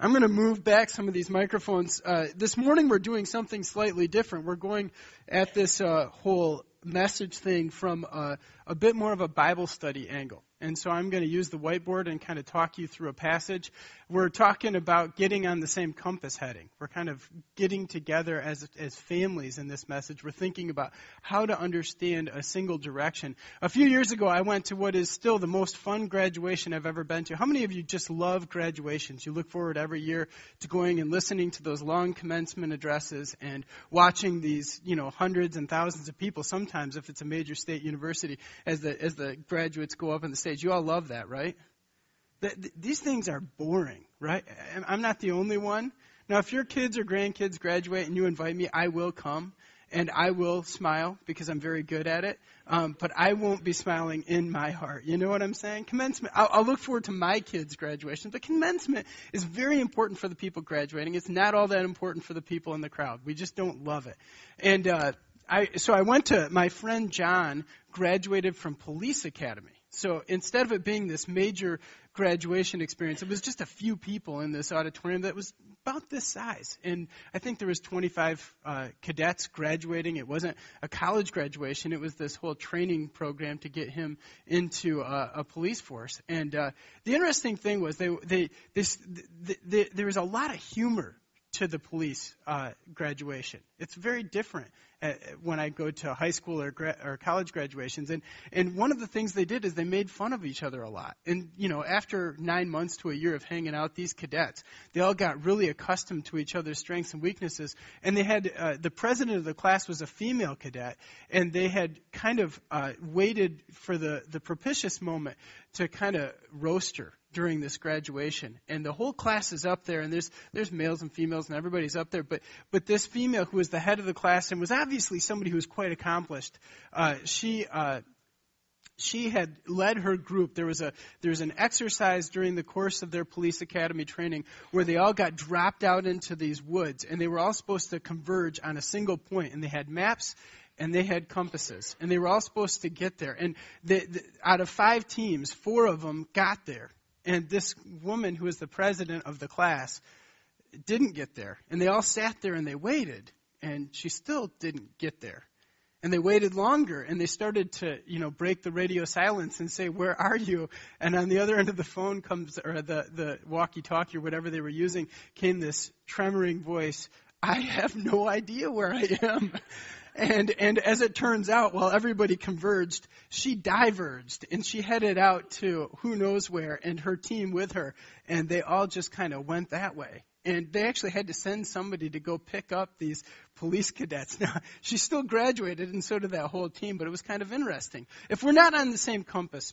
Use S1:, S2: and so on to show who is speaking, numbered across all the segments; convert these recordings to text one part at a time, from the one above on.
S1: I'm going to move back some of these microphones. Uh, this morning we're doing something slightly different. We're going at this uh, whole message thing from uh, a bit more of a Bible study angle. And so I'm going to use the whiteboard and kind of talk you through a passage. We're talking about getting on the same compass heading. We're kind of getting together as, as families in this message. We're thinking about how to understand a single direction. A few years ago, I went to what is still the most fun graduation I've ever been to. How many of you just love graduations? You look forward every year to going and listening to those long commencement addresses and watching these, you know, hundreds and thousands of people, sometimes if it's a major state university, as the, as the graduates go up on the stage. You all love that, right? these things are boring, right? I'm not the only one. Now, if your kids or grandkids graduate and you invite me, I will come and I will smile because I'm very good at it. Um, but I won't be smiling in my heart. You know what I'm saying? Commencement. I'll, I'll, look forward to my kids' graduation, but commencement is very important for the people graduating. It's not all that important for the people in the crowd. We just don't love it. And uh, I, so I went to my friend John graduated from police academy. So instead of it being this major graduation experience, it was just a few people in this auditorium that was about this size. And I think there was 25 uh, cadets graduating. It wasn't a college graduation. It was this whole training program to get him into uh, a police force. And uh, the interesting thing was they, they, this, there was a lot of humor to the police uh, graduation. It's very different uh, when I go to high school or, gra- or college graduations. And and one of the things they did is they made fun of each other a lot. And you know, after nine months to a year of hanging out, these cadets they all got really accustomed to each other's strengths and weaknesses. And they had uh, the president of the class was a female cadet, and they had kind of uh, waited for the the propitious moment to kind of roast her during this graduation. And the whole class is up there, and there's there's males and females, and everybody's up there. But but this female who was the head of the class and was obviously somebody who was quite accomplished, uh, she. Uh, she had led her group. There was a there was an exercise during the course of their police academy training where they all got dropped out into these woods and they were all supposed to converge on a single point and they had maps and they had compasses and they were all supposed to get there and the, out of five teams four of them got there and this woman, who was the president of the class, didn't get there. And they all sat there and they waited, and she still didn't get there. And they waited longer, and they started to, you know, break the radio silence and say, "Where are you?" And on the other end of the phone comes, or the the walkie-talkie or whatever they were using, came this tremoring voice. I have no idea where I am. And, and as it turns out, while everybody converged, she diverged and she headed out to who knows where and her team with her. And they all just kind of went that way. And they actually had to send somebody to go pick up these police cadets. Now, she still graduated and so did that whole team, but it was kind of interesting. If we're not on the same compass,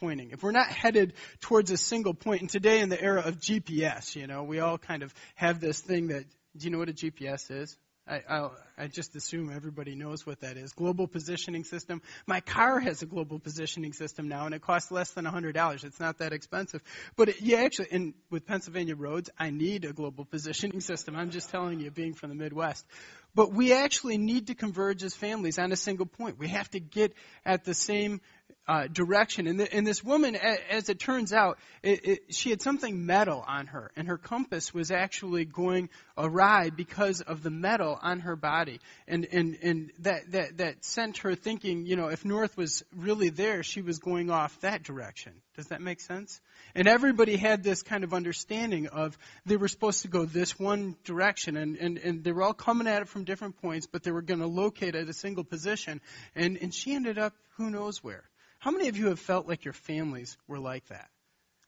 S1: pointing. If we're not headed towards a single point, and today in the era of GPS, you know, we all kind of have this thing that, do you know what a GPS is? I, I'll, I just assume everybody knows what that is. Global positioning system. My car has a global positioning system now, and it costs less than $100. It's not that expensive. But it, yeah, actually, and with Pennsylvania roads, I need a global positioning system. I'm just telling you, being from the Midwest. But we actually need to converge as families on a single point. We have to get at the same uh, direction. And, the, and, this woman, as it turns out, it, it, she had something metal on her, and her compass was actually going awry because of the metal on her body. And, and, and that, that, that sent her thinking, you know, if north was really there, she was going off that direction. Does that make sense? And everybody had this kind of understanding of they were supposed to go this one direction, and, and, and they were all coming at it from different points, but they were going to locate at a single position. And, and she ended up who knows where. How many of you have felt like your families were like that?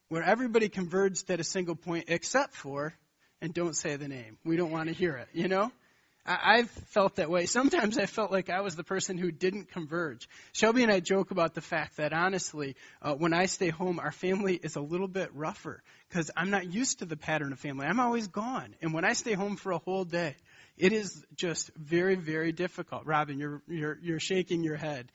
S1: Where everybody converged at a single point except for, and don't say the name. We don't want to hear it, you know? I, have felt that way. Sometimes I felt like I was the person who didn't converge. Shelby and I joke about the fact that honestly, uh, when I stay home, our family is a little bit rougher because I'm not used to the pattern of family. I'm always gone. And when I stay home for a whole day, it is just very, very difficult. Robin, you're, you're, you're shaking your head.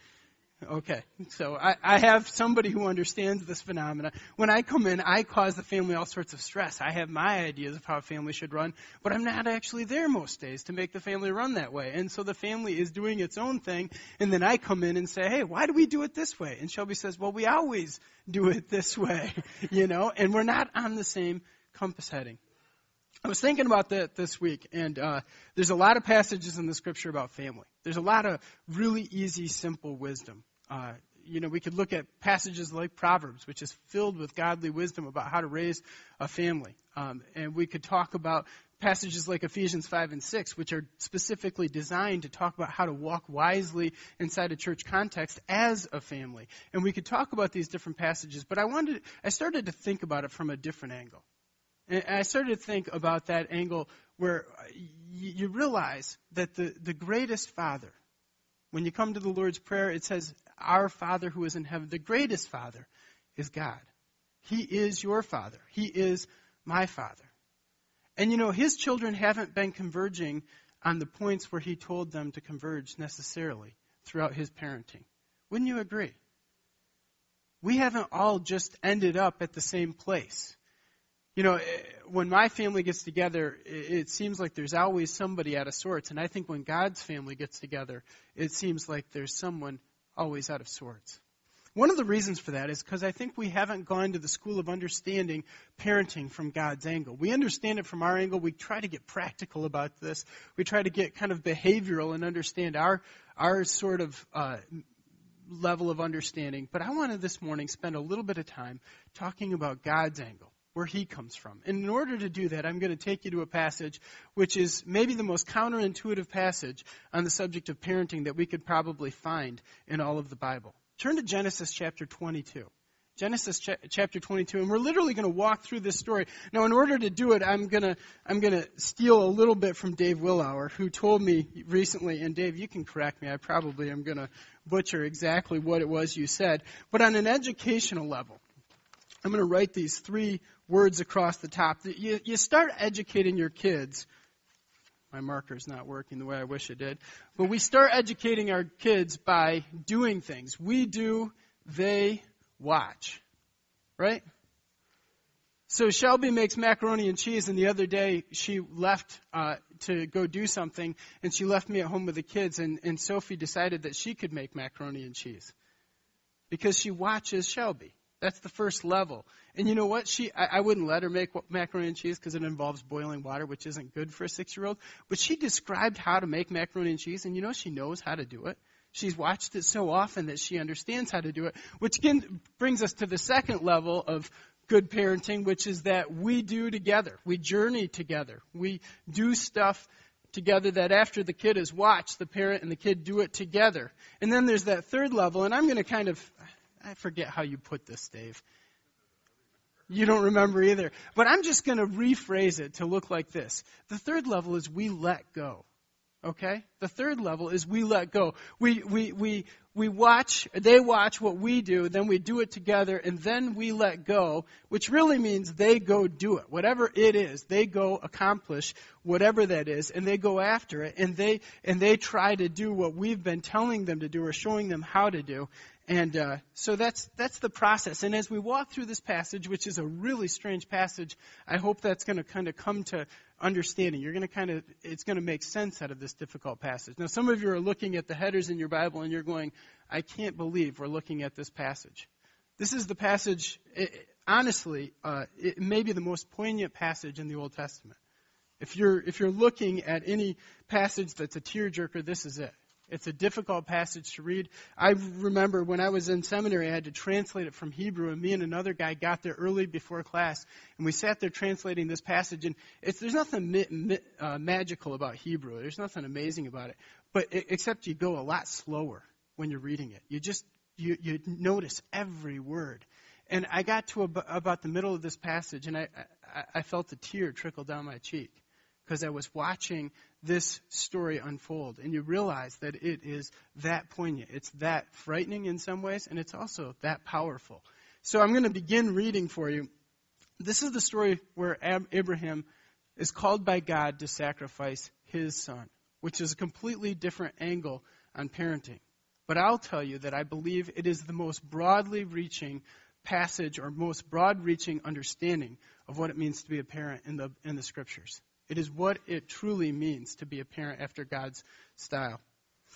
S1: Okay, so I, I have somebody who understands this phenomena. When I come in, I cause the family all sorts of stress. I have my ideas of how a family should run, but I'm not actually there most days to make the family run that way. And so the family is doing its own thing, and then I come in and say, hey, why do we do it this way? And Shelby says, well, we always do it this way, you know, and we're not on the same compass heading. I was thinking about that this week, and uh, there's a lot of passages in the scripture about family. There's a lot of really easy, simple wisdom. Uh, you know, we could look at passages like Proverbs, which is filled with godly wisdom about how to raise a family. Um, and we could talk about passages like Ephesians 5 and 6, which are specifically designed to talk about how to walk wisely inside a church context as a family. And we could talk about these different passages, but I wanted, I started to think about it from a different angle. And I started to think about that angle where you realize that the, the greatest Father, when you come to the Lord's Prayer, it says, Our Father who is in heaven. The greatest Father is God. He is your Father. He is my Father. And you know, his children haven't been converging on the points where he told them to converge necessarily throughout his parenting. Wouldn't you agree? We haven't all just ended up at the same place. You know, eh, when my family gets together, it seems like there's always somebody out of sorts. And I think when God's family gets together, it seems like there's someone always out of sorts. One of the reasons for that is because I think we haven't gone to the school of understanding parenting from God's angle. We understand it from our angle. We try to get practical about this. We try to get kind of behavioral and understand our our sort of uh, level of understanding. But I wanted this morning spend a little bit of time talking about God's angle where he comes from. And in order to do that, I'm going to take you to a passage which is maybe the most counterintuitive passage on the subject of parenting that we could probably find in all of the Bible. Turn to Genesis chapter 22. Genesis ch- chapter 22, and we're literally going to walk through this story. Now, in order to do it, I'm going to I'm going to steal a little bit from Dave Willauer, who told me recently. And Dave, you can correct me. I probably am going to butcher exactly what it was you said. But on an educational level, I'm going to write these three words across the top. You, you start educating your kids my marker's not working the way I wish it did. But we start educating our kids by doing things. We do, they watch. Right? So Shelby makes macaroni and cheese, and the other day she left uh, to go do something, and she left me at home with the kids, and, and Sophie decided that she could make macaroni and cheese because she watches Shelby. That's the first level. And you know what? She, I, I wouldn't let her make macaroni and cheese because it involves boiling water, which isn't good for a six-year-old. But she described how to make macaroni and cheese, and you know she knows how to do it. She's watched it so often that she understands how to do it, which again brings us to the second level of good parenting, which is that we do together. We journey together. We do stuff together that after the kid has watched, the parent and the kid do it together. And then there's that third level, and I'm going to kind of, I forget how you put this, Dave. You don't remember either. But I'm just going to rephrase it to look like this. The third level is we let go. Okay? The third level is we let go. We, we, we, we watch, they watch what we do, then we do it together, and then we let go, which really means they go do it. Whatever it is, they go accomplish whatever that is, and they go after it, and they, and they try to do what we've been telling them to do or showing them how to do. And uh, so that's that's the process. And as we walk through this passage, which is a really strange passage, I hope that's going to kind of come to understanding. You're going to kind of it's going to make sense out of this difficult passage. Now, some of you are looking at the headers in your Bible and you're going, "I can't believe we're looking at this passage." This is the passage. It, honestly, uh, it may be the most poignant passage in the Old Testament. If you're if you're looking at any passage that's a tearjerker, this is it. It's a difficult passage to read. I remember when I was in seminary, I had to translate it from Hebrew, and me and another guy got there early before class, and we sat there translating this passage. And there's nothing mi- mi- uh, magical about Hebrew. There's nothing amazing about it, but it, except you go a lot slower when you're reading it. You just you, you notice every word. And I got to ab- about the middle of this passage, and I, I, I felt a tear trickle down my cheek because I was watching this story unfold. And you realize that it is that poignant. It's that frightening in some ways, and it's also that powerful. So I'm going to begin reading for you. This is the story where Abraham is called by God to sacrifice his son, which is a completely different angle on parenting. But I'll tell you that I believe it is the most broadly reaching passage or most broad reaching understanding of what it means to be a parent in the, in the scriptures. It is what it truly means to be a parent after God's style.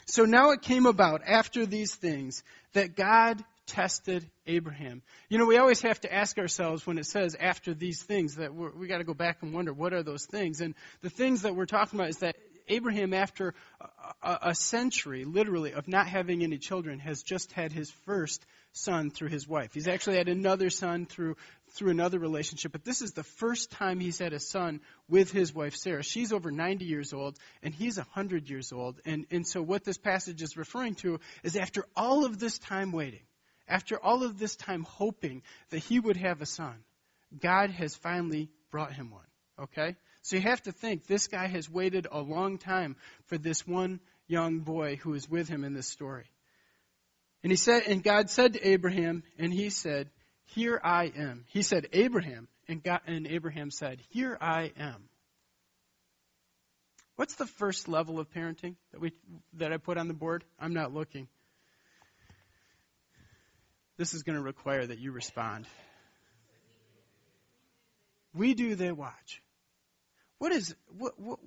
S1: So now it came about after these things that God tested Abraham. You know, we always have to ask ourselves when it says after these things that we're, we got to go back and wonder what are those things. And the things that we're talking about is that Abraham, after a, a century, literally, of not having any children, has just had his first son through his wife. He's actually had another son through through another relationship, but this is the first time he's had a son with his wife Sarah. She's over 90 years old and he's 100 years old. And and so what this passage is referring to is after all of this time waiting, after all of this time hoping that he would have a son, God has finally brought him one. Okay? So you have to think this guy has waited a long time for this one young boy who is with him in this story. And he said, and God said to Abraham, and he said, Here I am. He said, Abraham, and, God, and Abraham said, Here I am. What's the first level of parenting that we that I put on the board? I'm not looking. This is going to require that you respond. We do, they watch. What is what what,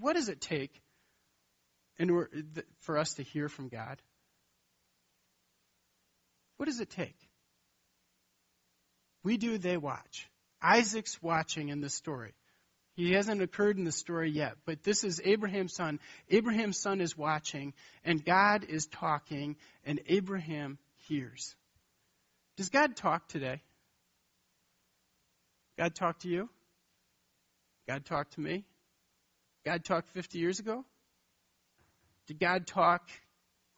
S1: what does it take in for us to hear from God? What does it take? We do, they watch. Isaac's watching in this story. He hasn't occurred in the story yet, but this is Abraham's son. Abraham's son is watching, and God is talking, and Abraham hears. Does God talk today? God talk to you? God talk to me? God talked 50 years ago? Did God talk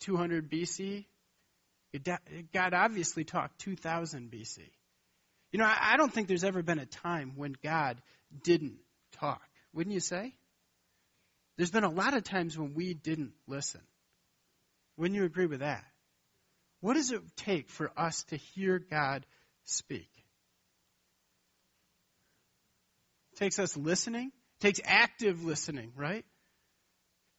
S1: 200 BC? God obviously talked 2000 BC. You know, I don't think there's ever been a time when God didn't talk. Wouldn't you say? There's been a lot of times when we didn't listen. Wouldn't you agree with that? What does it take for us to hear God speak? It takes us listening. It takes active listening, right?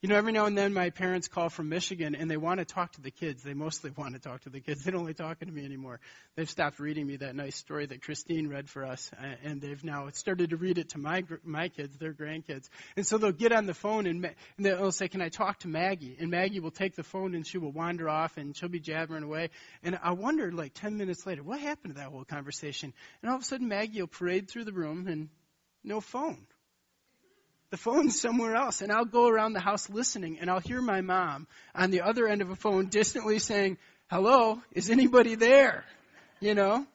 S1: You know, every now and then my parents call from Michigan and they want to talk to the kids. They mostly want to talk to the kids. They don't like talking to me anymore. They've stopped reading me that nice story that Christine read for us, and they've now started to read it to my my kids, their grandkids. And so they'll get on the phone and, and they'll say, "Can I talk to Maggie?" And Maggie will take the phone and she will wander off and she'll be jabbering away. And I wonder, like ten minutes later, what happened to that whole conversation? And all of a sudden, Maggie will parade through the room and no phone. The phone's somewhere else. And I'll go around the house listening and I'll hear my mom on the other end of a phone distantly saying, hello, is anybody there? You know?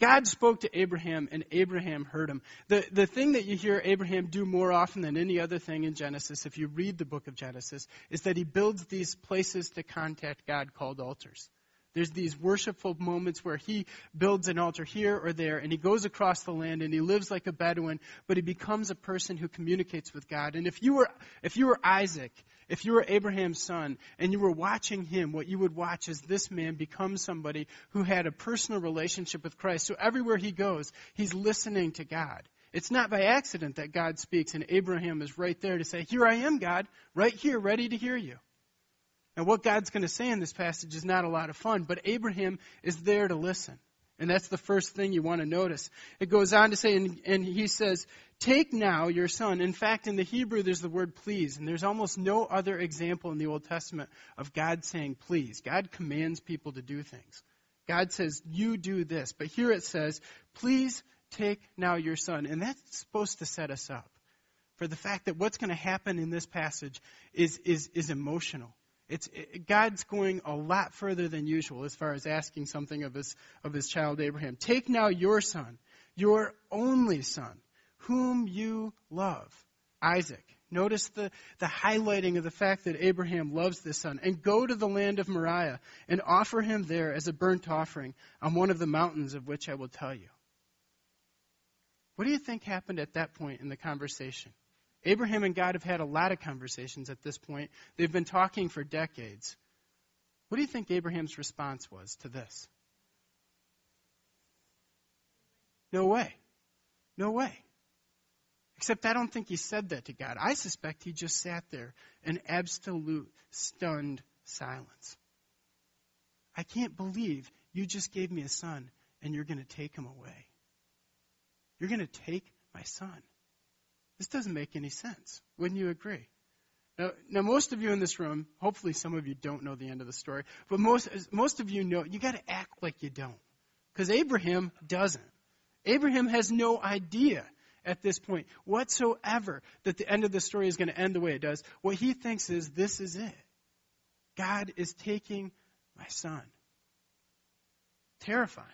S1: God spoke to Abraham and Abraham heard him. The, the thing that you hear Abraham do more often than any other thing in Genesis, if you read the book of Genesis, is that he builds these places to contact God called altars. There's these worshipful moments where he builds an altar here or there and he goes across the land and he lives like a Bedouin, but he becomes a person who communicates with God. And if you were, if you were Isaac, if you were Abraham's son and you were watching him, what you would watch is this man become somebody who had a personal relationship with Christ. So everywhere he goes, he's listening to God. It's not by accident that God speaks and Abraham is right there to say, Here I am, God, right here, ready to hear you. And what God's going to say in this passage is not a lot of fun, but Abraham is there to listen. And that's the first thing you want to notice. It goes on to say, and, and, he says, Take now your son. In fact, in the Hebrew, there's the word please, and there's almost no other example in the Old Testament of God saying please. God commands people to do things. God says, You do this. But here it says, Please take now your son. And that's supposed to set us up for the fact that what's going to happen in this passage is, is, is emotional. It's, it, God's going a lot further than usual as far as asking something of his, of his child Abraham. Take now your son, your only son, whom you love, Isaac. Notice the, the highlighting of the fact that Abraham loves this son. And go to the land of Moriah and offer him there as a burnt offering on one of the mountains of which I will tell you. What do you think happened at that point in the conversation? Abraham and God have had a lot of conversations at this point. They've been talking for decades. What do you think Abraham's response was to this? No way. No way. Except I don't think he said that to God. I suspect he just sat there in absolute stunned silence. I can't believe you just gave me a son and you're going to take him away. You're going to take my son. This doesn't make any sense. Wouldn't you agree? Now, now, most of you in this room, hopefully some of you don't know the end of the story, but most, most of you know, you got to act like you don't. Because Abraham doesn't. Abraham has no idea at this point whatsoever that the end of the story is going to end the way it does. What he thinks is, this is it. God is taking my son. Terrifying,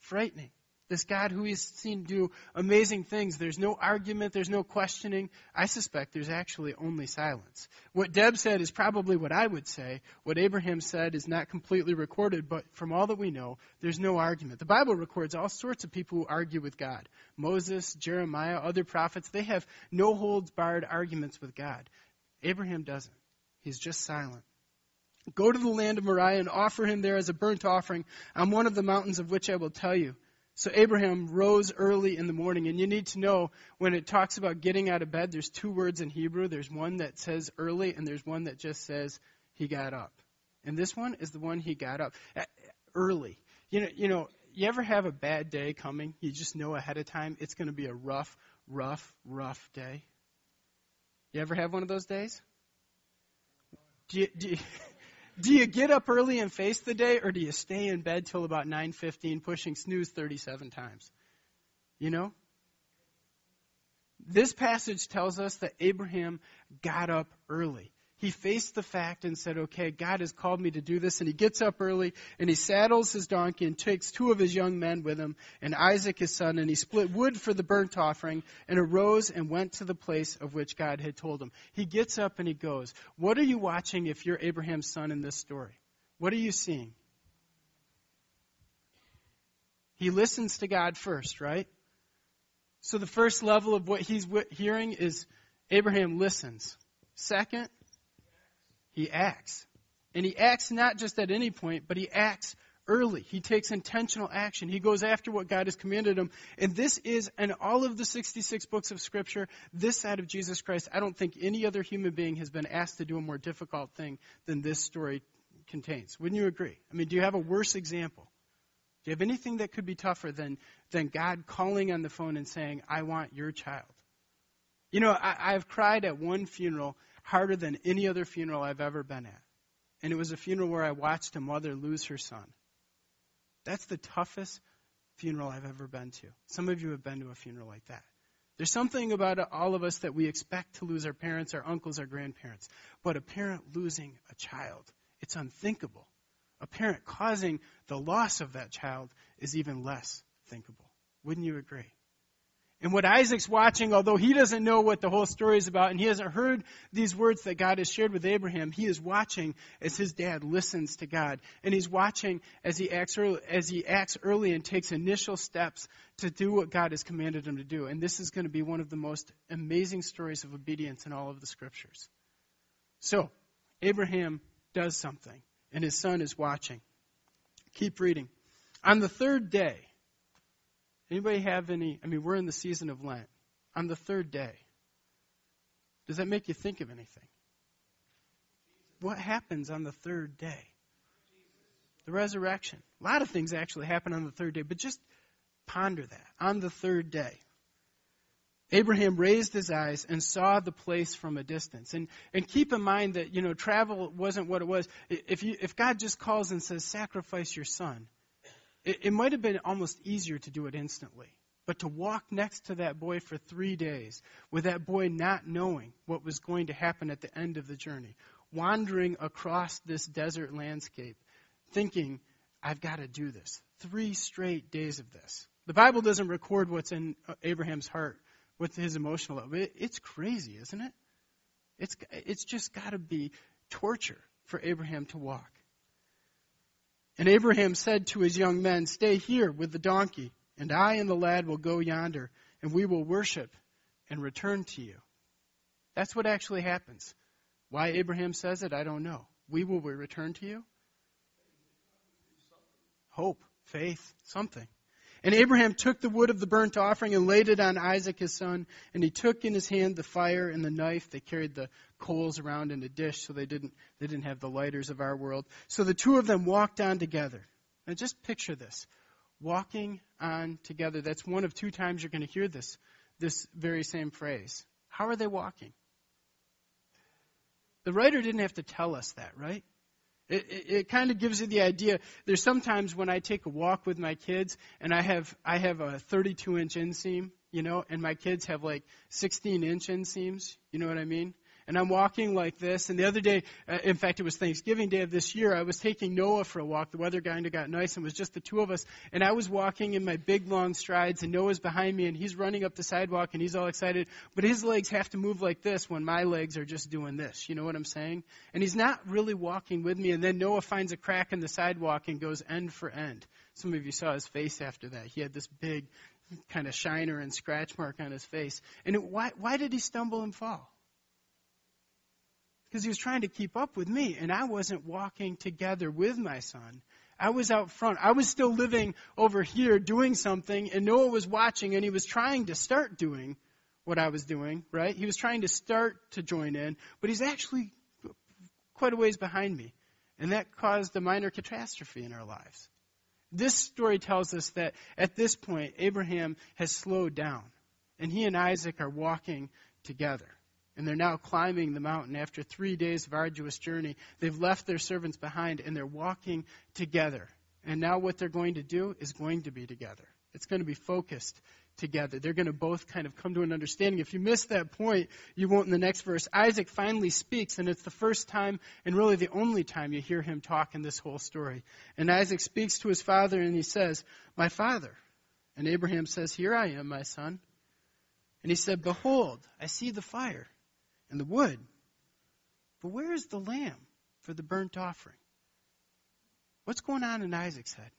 S1: frightening. This God who he's seen do amazing things. There's no argument, there's no questioning. I suspect there's actually only silence. What Deb said is probably what I would say. What Abraham said is not completely recorded, but from all that we know, there's no argument. The Bible records all sorts of people who argue with God. Moses, Jeremiah, other prophets, they have no holds barred arguments with God. Abraham doesn't. He's just silent. Go to the land of Moriah and offer him there as a burnt offering on one of the mountains of which I will tell you. So Abraham rose early in the morning. And you need to know when it talks about getting out of bed, there's two words in Hebrew. There's one that says early, and there's one that just says he got up. And this one is the one he got up eh, early. You know, you know, you ever have a bad day coming? You just know ahead of time it's going to be a rough, rough, rough day. You ever have one of those days? Do you, do you, do you get up early and face the day, or do you stay in bed till about 9:15, pushing snooze 37 times? You know. This passage tells us that Abraham got up early he faced the fact and said, okay, God has called me to do this. And he gets up early and he saddles his donkey and takes two of his young men with him and Isaac his son. And he split wood for the burnt offering and arose and went to the place of which God had told him. He gets up and he goes. What are you watching if you're Abraham's son in this story? What are you seeing? He listens to God first, right? So the first level of what he's hearing is Abraham listens. Second, he acts. And he acts not just at any point, but he acts early. He takes intentional action. He goes after what God has commanded him. And this is, in all of the 66 books of Scripture, this side of Jesus Christ, I don't think any other human being has been asked to do a more difficult thing than this story contains. Wouldn't you agree? I mean, do you have a worse example? Do you have anything that could be tougher than, than God calling on the phone and saying, I want your child? You know, I, I've cried at one funeral harder than any other funeral I've ever been at. And it was a funeral where I watched a mother lose her son. That's the toughest funeral I've ever been to. Some of you have been to a funeral like that. There's something about all of us that we expect to lose our parents, our uncles, our grandparents. But a parent losing a child, it's unthinkable. A parent causing the loss of that child is even less thinkable. Wouldn't you agree? And what Isaac's watching, although he doesn't know what the whole story is about and he hasn't heard these words that God has shared with Abraham, he is watching as his dad listens to God. And he's watching as he acts early, as he acts early and takes initial steps to do what God has commanded him to do. And this is going to be one of the most amazing stories of obedience in all of the scriptures. So, Abraham does something and his son is watching. Keep reading. On the third day, Anybody have any? I mean, we're in the season of Lent. On the third day, does that make you think of anything? What happens on the third day? The resurrection. A lot of things actually happen on the third day, but just ponder that. On the third day, Abraham raised his eyes and saw the place from a distance. And, and keep in mind that, you know, travel wasn't what it was. If, you, if God just calls and says, sacrifice your son, it, it might have been almost easier to do it instantly. But to walk next to that boy for three days, with that boy not knowing what was going to happen at the end of the journey, wandering across this desert landscape, thinking, I've got to do this. Three straight days of this. The Bible doesn't record what's in Abraham's heart, with his emotional level. It, it's crazy, isn't it? It's, it's just got to be torture for Abraham to walk. And Abraham said to his young men, Stay here with the donkey, and I and the lad will go yonder, and we will worship and return to you. That's what actually happens. Why Abraham says it, I don't know. We will return to you? Hope, faith, something. And Abraham took the wood of the burnt offering and laid it on Isaac his son, and he took in his hand the fire and the knife. They carried the coals around in a dish, so they didn't they didn't have the lighters of our world. So the two of them walked on together. Now just picture this. Walking on together. That's one of two times you're going to hear this this very same phrase. How are they walking? The writer didn't have to tell us that, right? It, it, it kind of gives you the idea. There's sometimes when I take a walk with my kids and I have I have a 32 inch inseam, you know, and my kids have like 16 inch inseams. You know what I mean? And I'm walking like this. And the other day, uh, in fact, it was Thanksgiving Day of this year, I was taking Noah for a walk. The weather kind of got nice and it was just the two of us. And I was walking in my big long strides and Noah's behind me and he's running up the sidewalk and he's all excited. But his legs have to move like this when my legs are just doing this. You know what I'm saying? And he's not really walking with me. And then Noah finds a crack in the sidewalk and goes end for end. Some of you saw his face after that. He had this big kind of shiner and scratch mark on his face. And it, why, why did he stumble and fall? Because he was trying to keep up with me, and I wasn't walking together with my son. I was out front. I was still living over here doing something, and Noah was watching, and he was trying to start doing what I was doing, right? He was trying to start to join in, but he's actually quite a ways behind me. And that caused a minor catastrophe in our lives. This story tells us that at this point, Abraham has slowed down, and he and Isaac are walking together and they're now climbing the mountain after three days of arduous journey. They've left their servants behind and they're walking together. And now what they're going to do is going to be together. It's going to be focused together. They're going to both kind of come to an understanding. If you miss that point, you won't in the next verse. Isaac finally speaks, and it's the first time and really the only time you hear him talk in this whole story. And Isaac speaks to his father and he says, My father. And Abraham says, Here I am, my son. And he said, Behold, I see the fire and the wood. But where is the lamb for the burnt offering? What's going on in Isaac's head?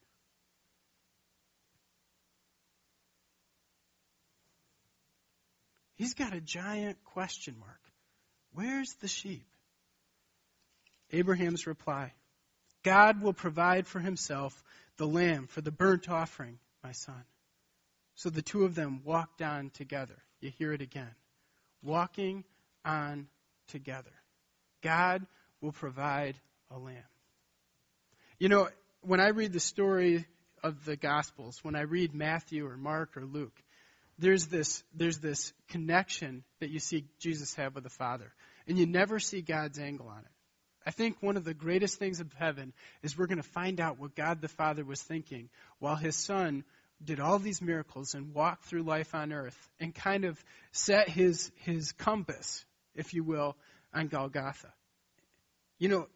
S1: He's got a giant question mark. Where's the sheep? Abraham's reply God will provide for himself the lamb for the burnt offering, my son. So the two of them walked on together. You hear it again. Walking on together. God will provide a lamb. You know, when I read the story of the Gospels, when I read Matthew or Mark or Luke, there's this, there's this connection that you see Jesus have with the Father. And you never see God's angle on it. I think one of the greatest things of heaven is we're going to find out what God the Father was thinking while his Son did all these miracles and walked through life on earth and kind of set his, his compass if you will, on Golgotha. You know,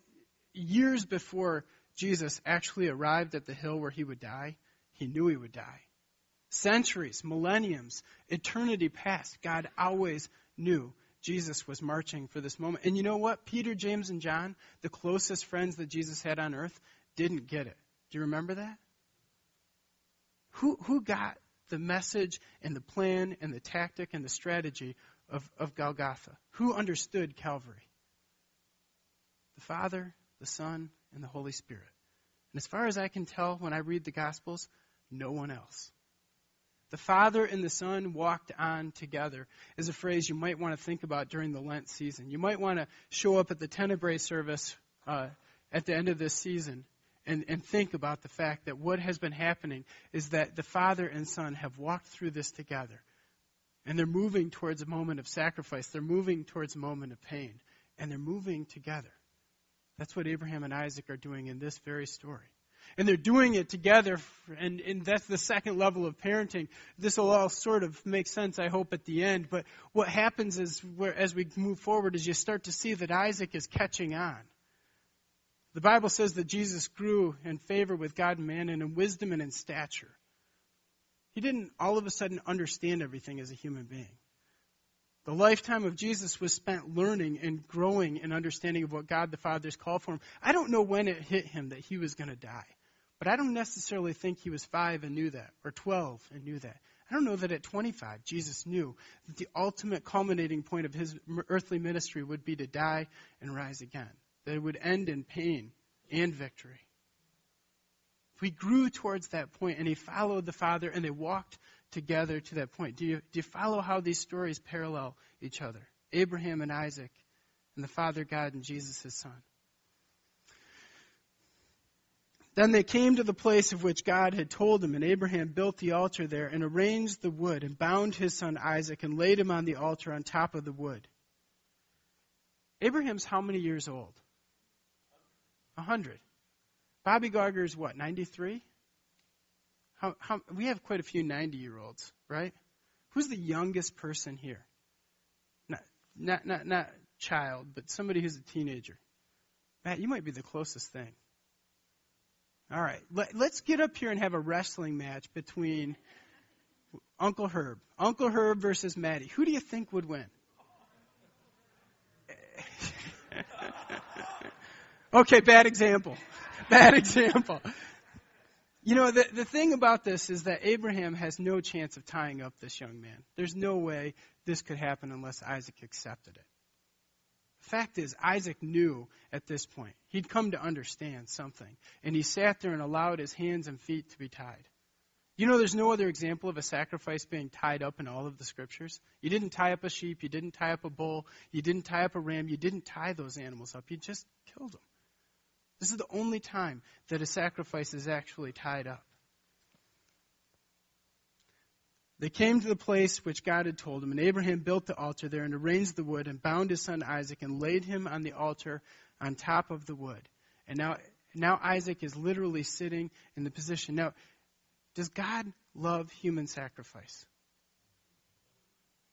S1: years before Jesus actually arrived at the hill where he would die, he knew he would die. Centuries, millenniums, eternity past, God always knew Jesus was marching for this moment. And you know what? Peter, James, and John, the closest friends that Jesus had on earth, didn't get it. Do you remember that? Who, who got the message and the plan and the tactic and the strategy of, of Golgotha? Who understood Calvary? The Father, the Son, and the Holy Spirit. And as far as I can tell when I read the Gospels, no one else. The Father and the Son walked on together is a phrase you might want to think about during the Lent season. You might want to show up at the Tenebrae service uh, at the end of this season and, and think about the fact that what has been happening is that the Father and Son have walked through this together. And they're moving towards a moment of sacrifice. They're moving towards a moment of pain. And they're moving together. That's what Abraham and Isaac are doing in this very story. And they're doing it together, and, and that's the second level of parenting. This will all sort of make sense, I hope, at the end. But what happens is, as we move forward, is you start to see that Isaac is catching on. The Bible says that Jesus grew in favor with God and man, and in wisdom and in stature. He didn't all of a sudden understand everything as a human being. The lifetime of Jesus was spent learning and growing and understanding of what God the Father's called for him. I don't know when it hit him that he was going to die, but I don't necessarily think he was five and knew that, or 12 and knew that. I don't know that at 25 Jesus knew that the ultimate culminating point of his earthly ministry would be to die and rise again, that it would end in pain and victory we grew towards that point and he followed the Father and they walked together to that point. Do you, do you follow how these stories parallel each other? Abraham and Isaac and the Father God and Jesus his son. Then they came to the place of which God had told them, and Abraham built the altar there and arranged the wood and bound his son Isaac and laid him on the altar on top of the wood. Abraham's how many years old? A hundred. Bobby Garger's what, 93? How, how, we have quite a few 90 year olds, right? Who's the youngest person here? Not, not, not, not child, but somebody who's a teenager. Matt, you might be the closest thing. All right, Let, let's get up here and have a wrestling match between Uncle Herb. Uncle Herb versus Maddie. Who do you think would win? okay, bad example. Bad example. You know, the, the thing about this is that Abraham has no chance of tying up this young man. There's no way this could happen unless Isaac accepted it. The fact is, Isaac knew at this point. He'd come to understand something. And he sat there and allowed his hands and feet to be tied. You know, there's no other example of a sacrifice being tied up in all of the scriptures. You didn't tie up a sheep, you didn't tie up a bull, you didn't tie up a ram, you didn't tie those animals up, you just killed them. This is the only time that a sacrifice is actually tied up. They came to the place which God had told him, and Abraham built the altar there and arranged the wood and bound his son Isaac and laid him on the altar on top of the wood. And now, now Isaac is literally sitting in the position. Now, does God love human sacrifice?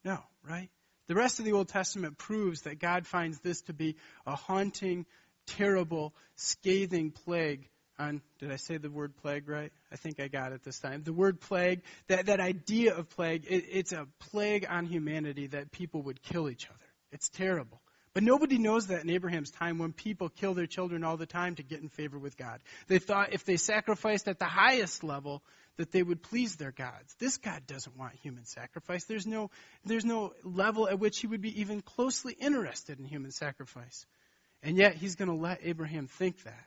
S1: No, right? The rest of the Old Testament proves that God finds this to be a haunting, terrible, scathing plague on, did I say the word plague right? I think I got it this time. The word plague, that, that idea of plague, it, it's a plague on humanity that people would kill each other. It's terrible. But nobody knows that in Abraham's time when people kill their children all the time to get in favor with God. They thought if they sacrificed at the highest level, that they would please their gods. This God doesn't want human sacrifice. There's no, there's no level at which he would be even closely interested in human sacrifice. And yet he's going to let Abraham think that.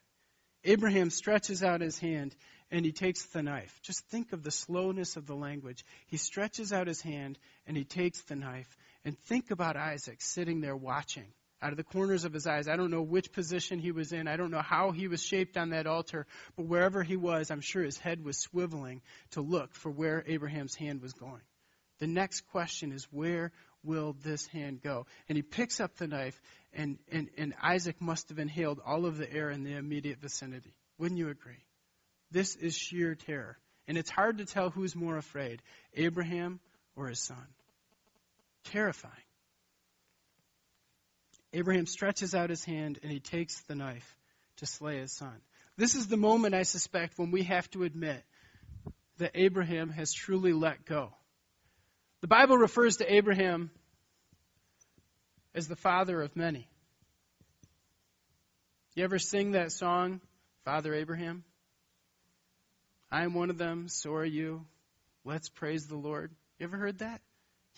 S1: Abraham stretches out his hand and he takes the knife. Just think of the slowness of the language. He stretches out his hand and he takes the knife. And think about Isaac sitting there watching out of the corners of his eyes. I don't know which position he was in. I don't know how he was shaped on that altar. But wherever he was, I'm sure his head was swiveling to look for where Abraham's hand was going. The next question is, where will this hand go? And he picks up the knife, and, and, and Isaac must have inhaled all of the air in the immediate vicinity. Wouldn't you agree? This is sheer terror. And it's hard to tell who's more afraid, Abraham or his son. Terrifying. Abraham stretches out his hand and he takes the knife to slay his son. This is the moment, I suspect, when we have to admit that Abraham has truly let go. The Bible refers to Abraham as the father of many. You ever sing that song, Father Abraham? I am one of them, so are you. Let's praise the Lord. You ever heard that?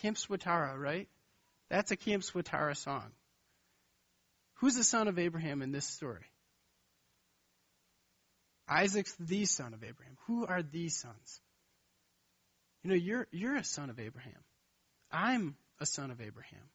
S1: Camp Swatara, right? That's a Camp Swatara song. Who's the son of Abraham in this story? Isaac's the son of Abraham. Who are these sons? You know, you're, you're a son of Abraham. I'm a son of Abraham.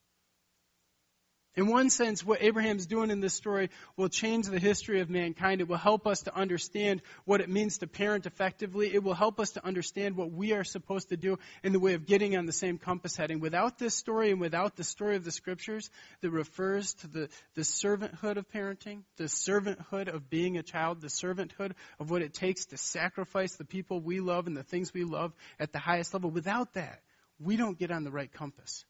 S1: In one sense, what Abraham's doing in this story will change the history of mankind. It will help us to understand what it means to parent effectively. It will help us to understand what we are supposed to do in the way of getting on the same compass heading. Without this story and without the story of the scriptures that refers to the, the servanthood of parenting, the servanthood of being a child, the servanthood of what it takes to sacrifice the people we love and the things we love at the highest level, without that, we don't get on the right compass.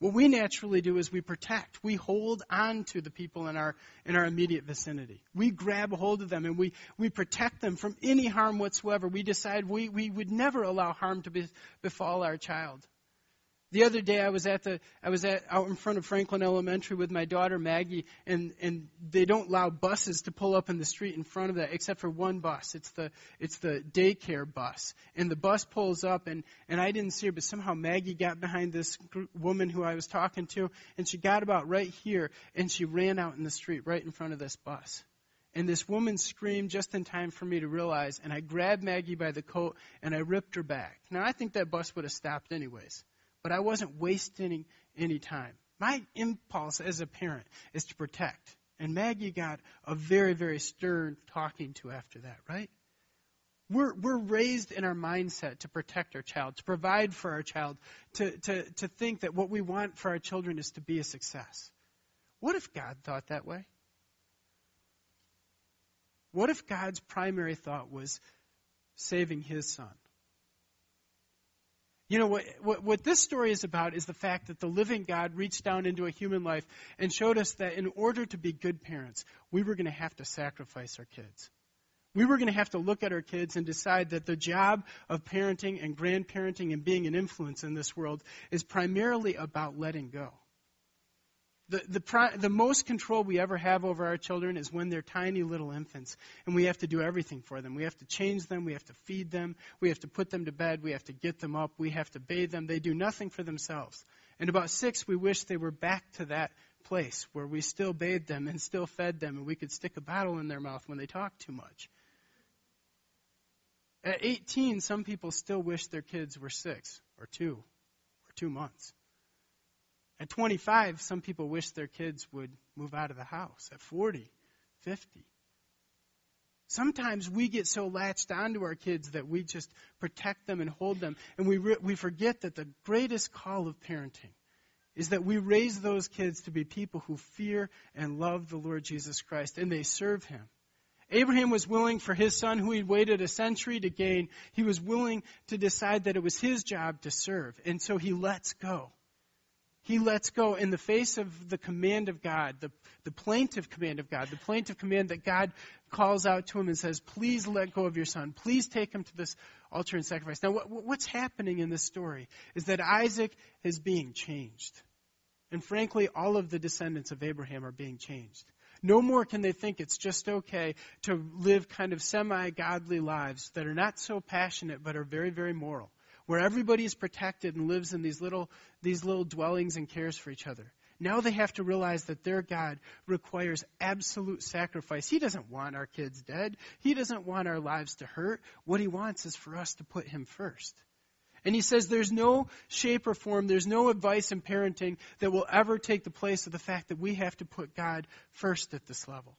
S1: What we naturally do is we protect. We hold on to the people in our, in our immediate vicinity. We grab hold of them and we, we protect them from any harm whatsoever. We decide we, we would never allow harm to be, befall our child. The other day I was at the I was at out in front of Franklin Elementary with my daughter Maggie and and they don't allow buses to pull up in the street in front of that except for one bus. It's the it's the daycare bus. And the bus pulls up and and I didn't see her but somehow Maggie got behind this woman who I was talking to and she got about right here and she ran out in the street right in front of this bus. And this woman screamed just in time for me to realize and I grabbed Maggie by the coat and I ripped her back. Now I think that bus would have stopped anyways but I wasn't wasting any time. My impulse as a parent is to protect. And Maggie got a very, very stern talking to after that, right? We're, we're raised in our mindset to protect our child, to provide for our child, to, to, to think that what we want for our children is to be a success. What if God thought that way? What if God's primary thought was saving his son? You know, what, what, what, this story is about is the fact that the living God reached down into a human life and showed us that in order to be good parents, we were going to have to sacrifice our kids. We were going to have to look at our kids and decide that the job of parenting and grandparenting and being an influence in this world is primarily about letting go. The, the, the most control we ever have over our children is when they're tiny little infants, and we have to do everything for them. We have to change them, we have to feed them, we have to put them to bed, we have to get them up, we have to bathe them. They do nothing for themselves. And about six, we wish they were back to that place where we still bathed them and still fed them, and we could stick a bottle in their mouth when they talk too much. At 18, some people still wish their kids were six or two or two months. At 25, some people wish their kids would move out of the house. At 40, 50. Sometimes we get so latched onto our kids that we just protect them and hold them, and we, re- we forget that the greatest call of parenting is that we raise those kids to be people who fear and love the Lord Jesus Christ, and they serve Him. Abraham was willing for his son, who he'd waited a century to gain, he was willing to decide that it was his job to serve, and so he lets go he lets go in the face of the command of God, the, the plaintive command of God, the plaintive command that God calls out to him and says, Please let go of your son. Please take him to this altar and sacrifice. Now, what, what's happening in this story is that Isaac is being changed. And frankly, all of the descendants of Abraham are being changed. No more can they think it's just okay to live kind of semi godly lives that are not so passionate but are very, very moral where everybody is protected and lives in these little, these little dwellings and cares for each other. Now they have to realize that their God requires absolute sacrifice. He doesn't want our kids dead. He doesn't want our lives to hurt. What he wants is for us to put him first. And he says there's no shape or form, there's no advice in parenting that will ever take the place of the fact that we have to put God first at this level.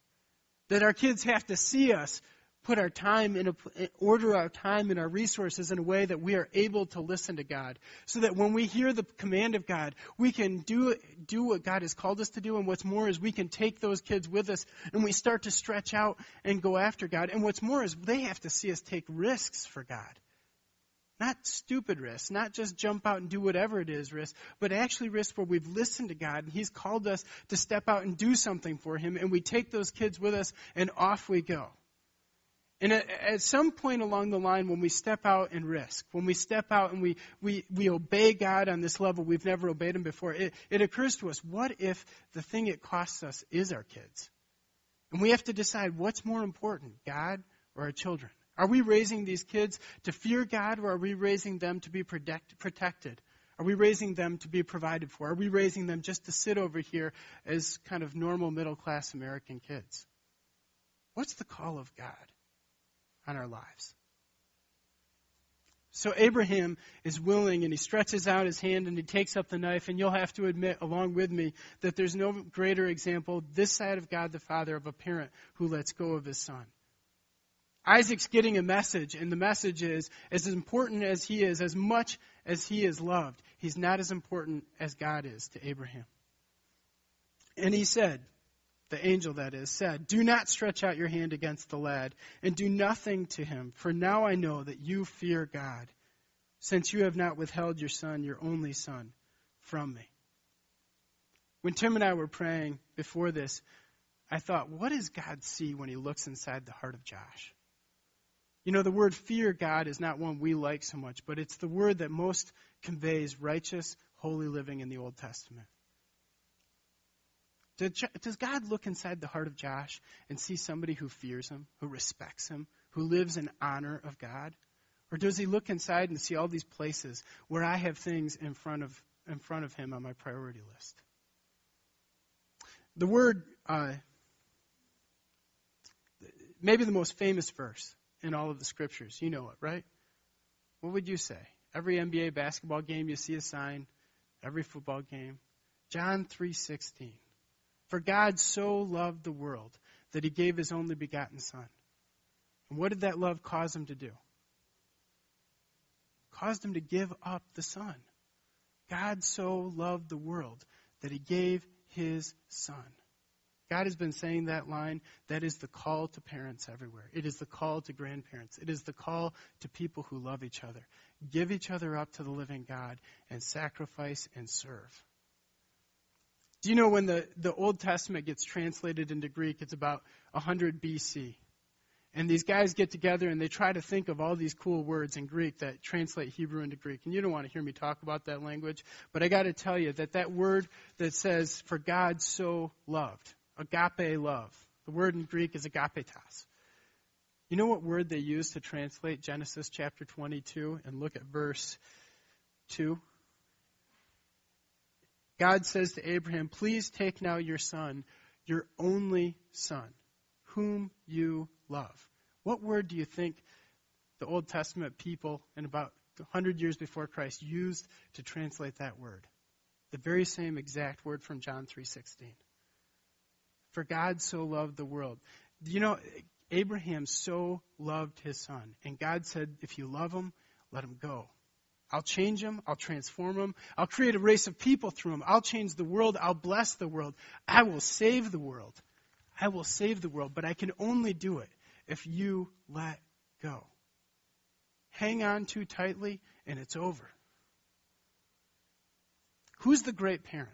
S1: That our kids have to see us put our time in a, order our time and our resources in a way that we are able to listen to God. So that when we hear the command of God, we can do, do what God has called us to do. And what's more is we can take those kids with us and we start to stretch out and go after God. And what's more is they have to see us take risks for God. Not stupid risks, not just jump out and do whatever it is risks, but actually risks where we've listened to God and He's called us to step out and do something for Him and we take those kids with us and off we go. And at, some point along the line, when we step out and risk, when we step out and we, we, we obey God on this level we've never obeyed Him before, it, it occurs to us what if the thing it costs us is our kids? And we have to decide what's more important, God or our children? Are we raising these kids to fear God or are we raising them to be protect, protected? Are we raising them to be provided for? Are we raising them just to sit over here as kind of normal middle class American kids? What's the call of God? On our lives. So Abraham is willing and he stretches out his hand and he takes up the knife. And you'll have to admit, along with me, that there's no greater example this side of God the Father of a parent who lets go of his son. Isaac's getting a message, and the message is as important as he is, as much as he is loved, he's not as important as God is to Abraham. And he said, the angel that is, said, Do not stretch out your hand against the lad, and do nothing to him, for now I know that you fear God, since you have not withheld your son, your only son, from me. When Tim and I were praying before this, I thought, what does God see when he looks inside the heart of Josh? You know, the word fear God is not one we like so much, but it's the word that most conveys righteous, holy living in the Old Testament. Does God look inside the heart of Josh and see somebody who fears him, who respects him, who lives in honor of God? Or does he look inside and see all these places where I have things in front of, in front of him on my priority list? The word, uh, maybe the most famous verse in all of the scriptures. You know it, right? What would you say? Every NBA basketball game you see a sign, every football game. John 3:16. For God so loved the world that he gave his only begotten Son. And what did that love cause him to do? Caused him to give up the Son. God so loved the world that he gave his son. God has been saying that line. That is the call to parents everywhere. It is the call to grandparents. It is the call to people who love each other. Give each other up to the living God and sacrifice and serve. Do you know when the, the Old Testament gets translated into Greek, it's about 100 BC. And these guys get together and they try to think of all these cool words in Greek that translate Hebrew into Greek. And you don't want to hear me talk about that language, but I got to tell you that that word that says, for God so loved, agape love. The word in Greek is agapetas. You know what word they use to translate Genesis chapter 22? And look at verse 2. God says to Abraham, Please take now your son, your only son, whom you love. What word do you think the Old Testament people in about 100 years before Christ used to translate that word? The very same exact word from John 3:16. For God so loved the world. You know, Abraham so loved his son. And God said, if you love him, let him go. I'll change them. I'll transform them. I'll create a race of people through them. I'll change the world. I'll bless the world. I will save the world. I will save the world, but I can only do it if you let go. Hang on too tightly, and it's over. Who's the great parent?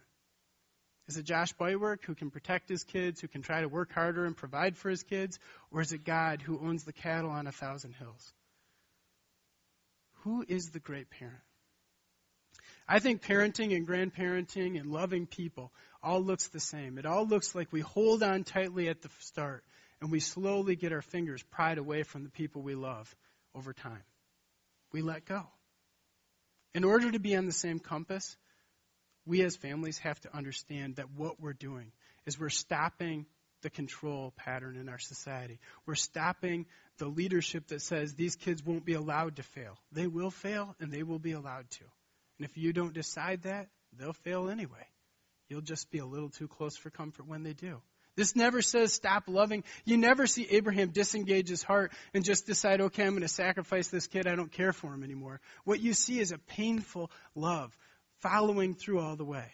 S1: Is it Josh Boywork who can protect his kids, who can try to work harder and provide for his kids? Or is it God who owns the cattle on a thousand hills? Who is the great parent? I think parenting and grandparenting and loving people all looks the same. It all looks like we hold on tightly at the start and we slowly get our fingers pried away from the people we love over time. We let go. In order to be on the same compass, we as families have to understand that what we're doing is we're stopping the control pattern in our society. We're stopping the leadership that says these kids won't be allowed to fail. They will fail and they will be allowed to. And if you don't decide that, they'll fail anyway. You'll just be a little too close for comfort when they do. This never says stop loving. You never see Abraham disengage his heart and just decide, okay, I'm going to sacrifice this kid. I don't care for him anymore. What you see is a painful love following through all the way.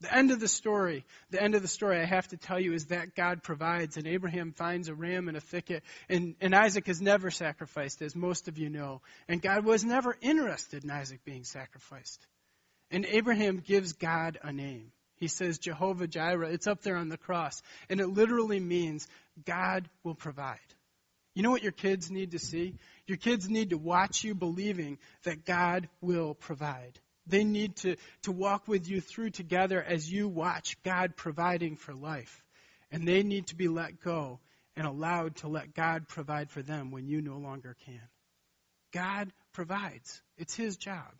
S1: The end of the story, the end of the story, I have to tell you, is that God provides, and Abraham finds a ram in a thicket, and, and Isaac is never sacrificed, as most of you know. And God was never interested in Isaac being sacrificed. And Abraham gives God a name. He says Jehovah Jireh. It's up there on the cross. And it literally means God will provide. You know what your kids need to see? Your kids need to watch you believing that God will provide. They need to, to walk with you through together as you watch God providing for life. And they need to be let go and allowed to let God provide for them when you no longer can. God provides. It's His job.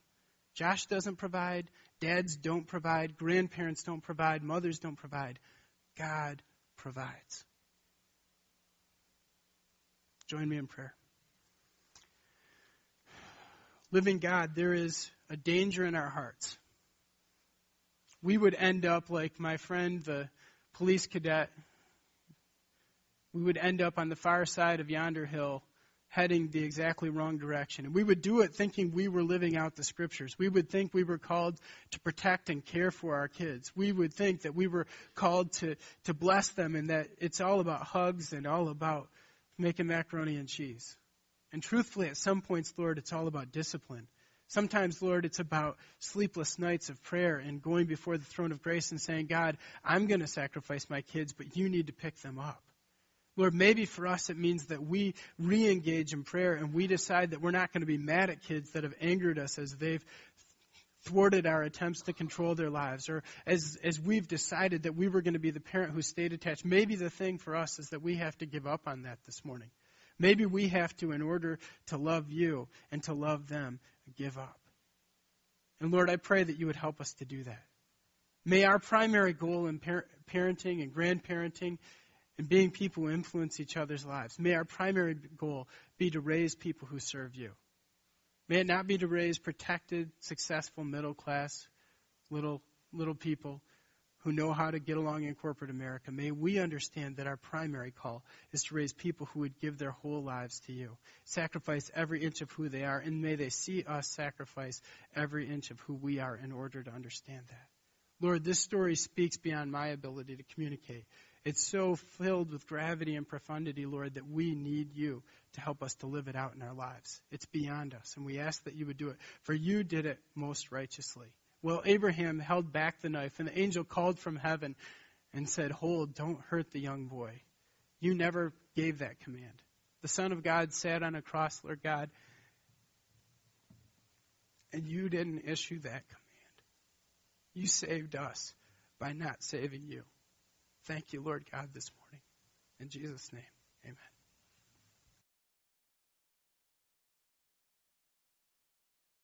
S1: Josh doesn't provide. Dads don't provide. Grandparents don't provide. Mothers don't provide. God provides. Join me in prayer. Living God, there is a danger in our hearts. We would end up like my friend, the police cadet. We would end up on the far side of yonder hill, heading the exactly wrong direction. And we would do it thinking we were living out the scriptures. We would think we were called to protect and care for our kids. We would think that we were called to, to bless them and that it's all about hugs and all about making macaroni and cheese. And truthfully, at some points, Lord, it's all about discipline. Sometimes, Lord, it's about sleepless nights of prayer and going before the throne of grace and saying, God, I'm going to sacrifice my kids, but you need to pick them up. Lord, maybe for us it means that we re engage in prayer and we decide that we're not going to be mad at kids that have angered us as they've thwarted our attempts to control their lives, or as, as we've decided that we were going to be the parent who stayed attached. Maybe the thing for us is that we have to give up on that this morning. Maybe we have to, in order to love you and to love them, give up. And Lord, I pray that you would help us to do that. May our primary goal in par- parenting and grandparenting and being people who influence each other's lives, may our primary goal be to raise people who serve you. May it not be to raise protected, successful, middle class, little, little people who know how to get along in corporate America, may we understand that our primary call is to raise people who would give their whole lives to you, sacrifice every inch of who they are, and may they see us sacrifice every inch of who we are in order to understand that. Lord, this story speaks beyond my ability to communicate. It's so filled with gravity and profundity, Lord, that we need you to help us to live it out in our lives. It's beyond us, and we ask that you would do it. For you did it most righteously. Well, Abraham held back the knife, and the angel called from heaven and said, Hold, don't hurt the young boy. You never gave that command. The Son of God sat on a cross, Lord God, and you didn't issue that command. You saved us by not saving you. Thank you, Lord God, this morning. In Jesus' name.